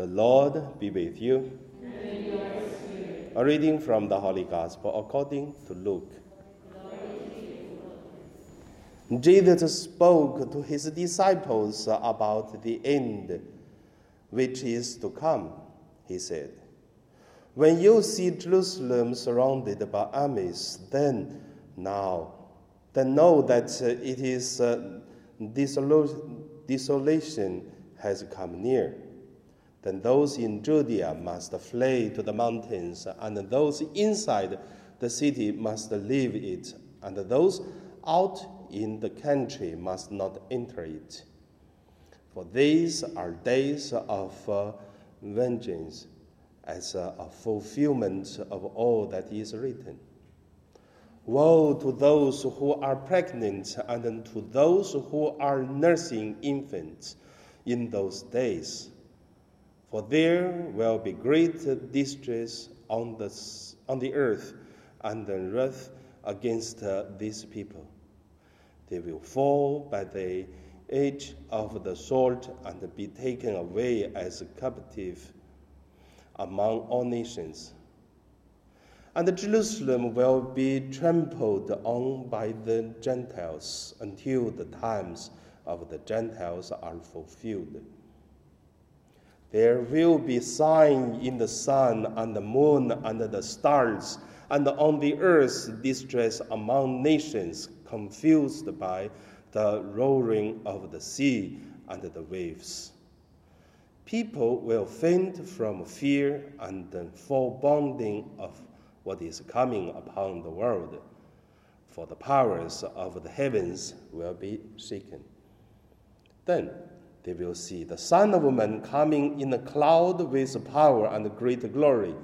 The Lord be with you. A reading from the Holy Gospel according to Luke. Jesus spoke to his disciples about the end which is to come. He said, When you see Jerusalem surrounded by armies, then now, then know that it is uh, desolation has come near. Then those in Judea must flee to the mountains, and those inside the city must leave it, and those out in the country must not enter it. For these are days of uh, vengeance, as a, a fulfillment of all that is written. Woe to those who are pregnant and to those who are nursing infants in those days. For there will be great distress on the, on the earth and the wrath against uh, these people. They will fall by the edge of the sword and be taken away as captive among all nations. And Jerusalem will be trampled on by the Gentiles until the times of the Gentiles are fulfilled. There will be sign in the sun and the moon and the stars, and on the earth distress among nations confused by the roaring of the sea and the waves. People will faint from fear and foreboding of what is coming upon the world, for the powers of the heavens will be shaken. Then they will see the Son of Man coming in a cloud with power and great glory.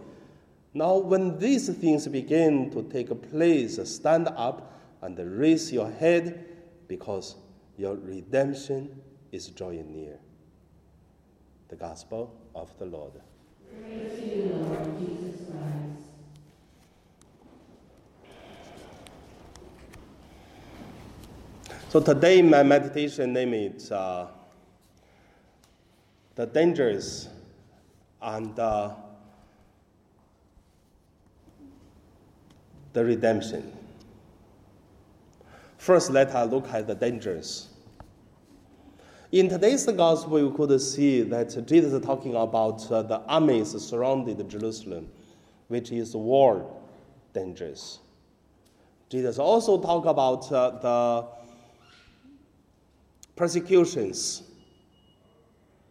Now, when these things begin to take place, stand up and raise your head because your redemption is drawing near. The Gospel of the Lord. You, Lord. So today, my meditation name is uh, the dangers and the redemption. First, let us look at the dangers. In today's gospel, you could see that Jesus is talking about uh, the armies surrounded Jerusalem, which is war dangers. Jesus also talk about uh, the persecutions,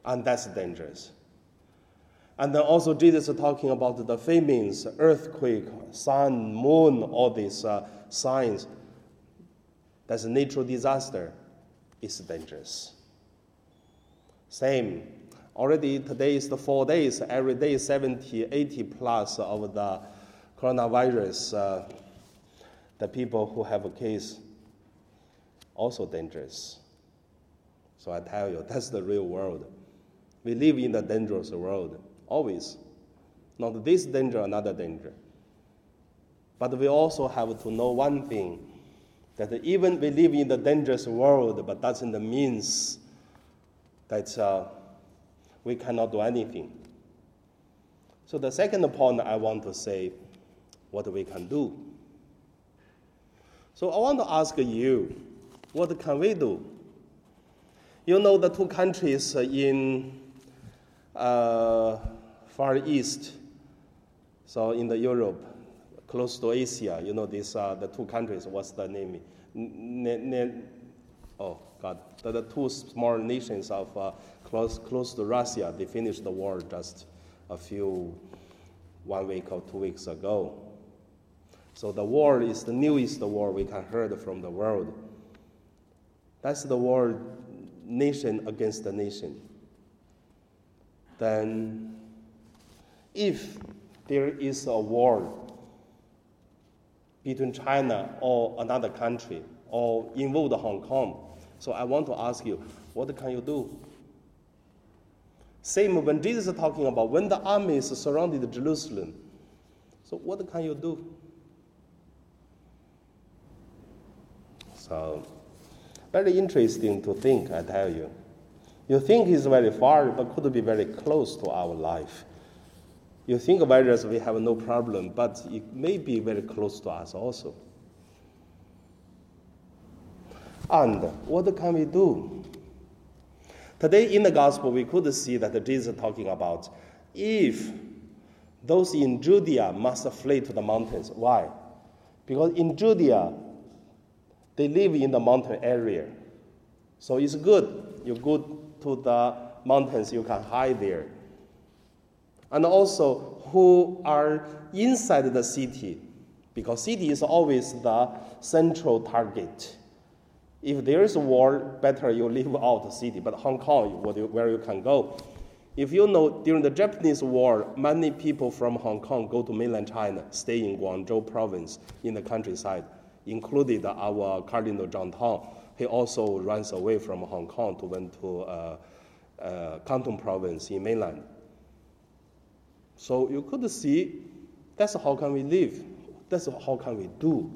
and that's dangerous. And then also Jesus is talking about the famines, earthquake, sun, moon, all these uh, signs that's a natural disaster, is dangerous. Same. Already today is the four days, every day 70, 80 plus of the coronavirus. Uh, the people who have a case, also dangerous. So I tell you, that's the real world. We live in a dangerous world, always. Not this danger, another danger. But we also have to know one thing that even we live in the dangerous world, but doesn't mean that uh, we cannot do anything. So the second point I want to say, what we can do. So I want to ask you, what can we do? You know the two countries in uh, Far East, so in the Europe, close to Asia. You know, these are the two countries. What's the name? N- n- oh, God. The, the, two small nations of uh, close, close to Russia, they finished the war just a few, one week or two weeks ago. So the war is the newest war we can heard from the world. That's the war nation against the nation. Then, if there is a war between China or another country or involved Hong Kong. So I want to ask you, what can you do? Same when Jesus is talking about when the armies surrounded Jerusalem. So what can you do? So very interesting to think, I tell you. You think it's very far, but could be very close to our life. You think virus we have no problem, but it may be very close to us also. And what can we do? Today in the gospel, we could see that Jesus is talking about if those in Judea must flee to the mountains. Why? Because in Judea, they live in the mountain area. So it's good. You go to the mountains, you can hide there. And also, who are inside the city, because city is always the central target. If there is a war, better you leave out the city. But Hong Kong, where you can go. If you know, during the Japanese War, many people from Hong Kong go to mainland China, stay in Guangzhou province in the countryside, included our Cardinal John Tong. He also runs away from Hong Kong to went to uh, uh, Canton province in mainland. So you could see that's how can we live. That's how can we do.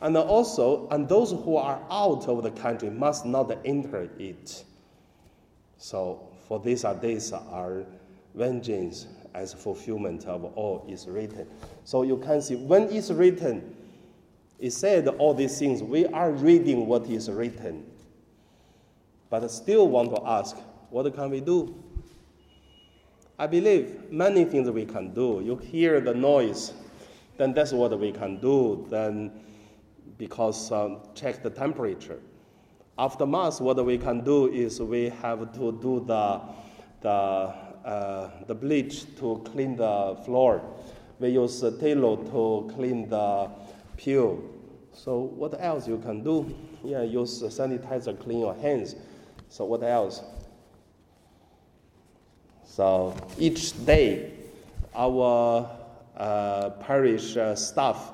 And also, and those who are out of the country must not enter it. So, for these are days are vengeance as fulfillment of all is written. So you can see when it's written, it said all these things. We are reading what is written, but still want to ask, what can we do? I believe many things we can do. You hear the noise, then that's what we can do. Then because um, check the temperature. After mass, what we can do is we have to do the, the, uh, the bleach to clean the floor. We use Telo to clean the pew. So what else you can do? Yeah, use sanitizer clean your hands. So what else? So each day, our uh, parish uh, staff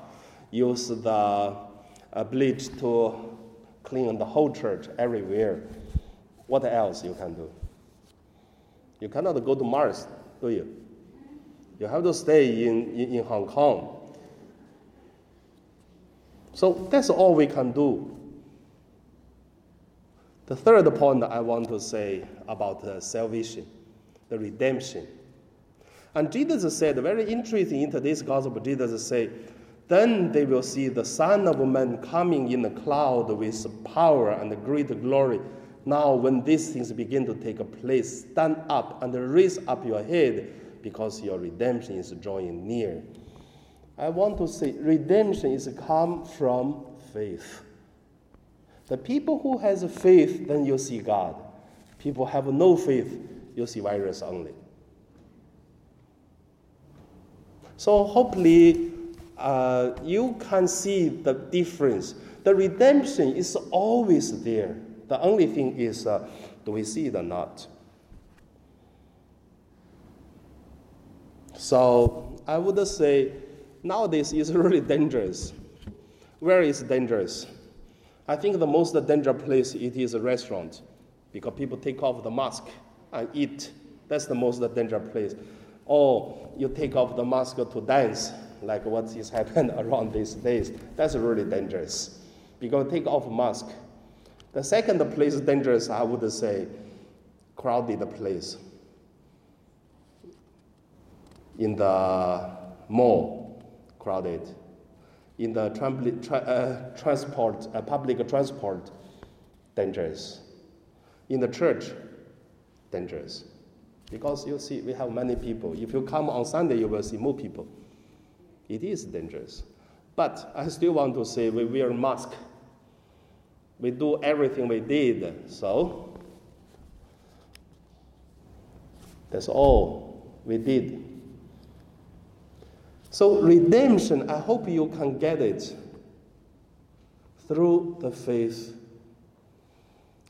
use the uh, bleach to clean the whole church everywhere. What else you can do? You cannot go to Mars, do you? You have to stay in, in, in Hong Kong. So that's all we can do. The third point I want to say about the salvation, the redemption. And Jesus said, very interesting in today's gospel, Jesus said, then they will see the Son of Man coming in a cloud with power and great glory. Now, when these things begin to take place, stand up and raise up your head, because your redemption is drawing near. I want to say redemption is come from faith. The people who has faith, then you see God. People have no faith, you see virus only. So hopefully uh, you can see the difference. The redemption is always there. The only thing is, uh, do we see it or not? So I would say nowadays it's really dangerous. Where is dangerous? I think the most dangerous place it is a restaurant because people take off the mask and eat. That's the most dangerous place. Or you take off the mask to dance like what is happening around these days. That's really dangerous because take off mask. The second place dangerous, I would say, crowded place. In the mall, crowded. In the tra- uh, transport, uh, public transport, dangerous. In the church, dangerous. Because you see, we have many people. If you come on Sunday, you will see more people. It is dangerous. But I still want to say we wear mask. We do everything we did. So that's all we did. So redemption, I hope you can get it through the faith.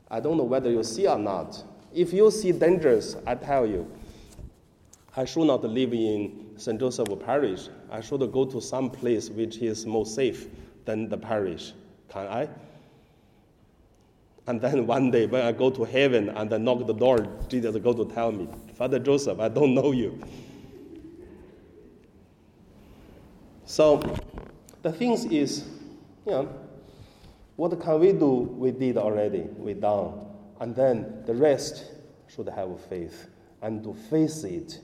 I don't know whether you see or not. If you see dangers, I tell you, I should not live in St. Joseph Parish. I should go to some place which is more safe than the parish. Can I? And then one day when I go to heaven and I knock the door, Jesus go to tell me, Father Joseph, I don't know you. So the thing is, you know, what can we do? We did already. We done. and then the rest should have faith and to face it.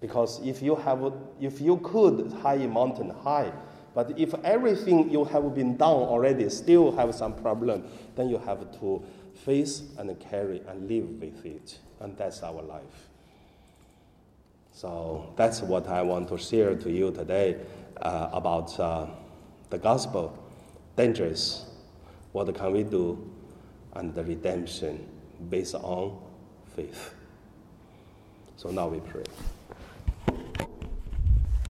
Because if you have, if you could high mountain high, but if everything you have been done already still have some problem, then you have to face and carry and live with it, and that's our life. So that's what I want to share to you today uh, about uh, the gospel, dangerous, what can we do, and the redemption based on faith. So now we pray.